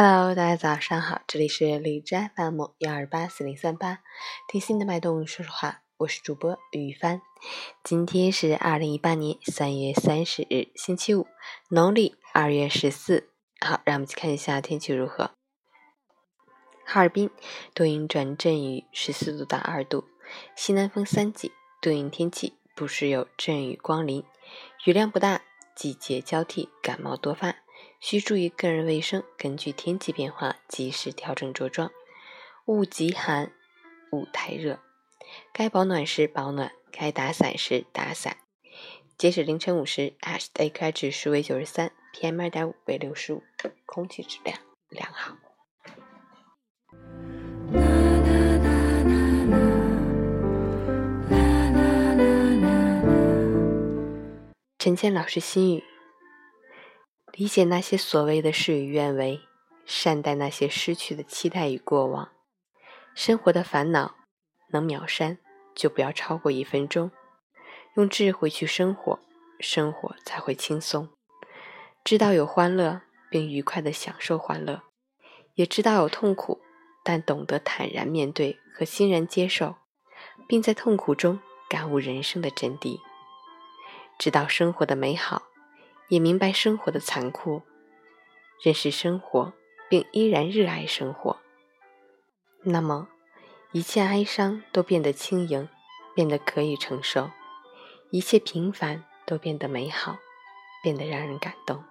Hello，大家早上好，这里是荔枝 FM 幺二八四零三八，听心的脉动说说话，我是主播雨帆。今天是二零一八年三月三十日，星期五，农历二月十四。好，让我们去看一下天气如何。哈尔滨多云转阵雨，十四度到二度，西南风三级，多云天气，不时有阵雨光临，雨量不大，季节交替，感冒多发。需注意个人卫生，根据天气变化及时调整着装。勿极寒，勿太热。该保暖时保暖，该打伞时打伞。截止凌晨五时，AQI 指数为九十三，PM 二点五为六十五，空气质量良好。陈倩老师心语。理解那些所谓的事与愿违，善待那些失去的期待与过往。生活的烦恼能秒删，就不要超过一分钟。用智慧去生活，生活才会轻松。知道有欢乐，并愉快地享受欢乐；也知道有痛苦，但懂得坦然面对和欣然接受，并在痛苦中感悟人生的真谛。知道生活的美好。也明白生活的残酷，认识生活，并依然热爱生活。那么，一切哀伤都变得轻盈，变得可以承受；一切平凡都变得美好，变得让人感动。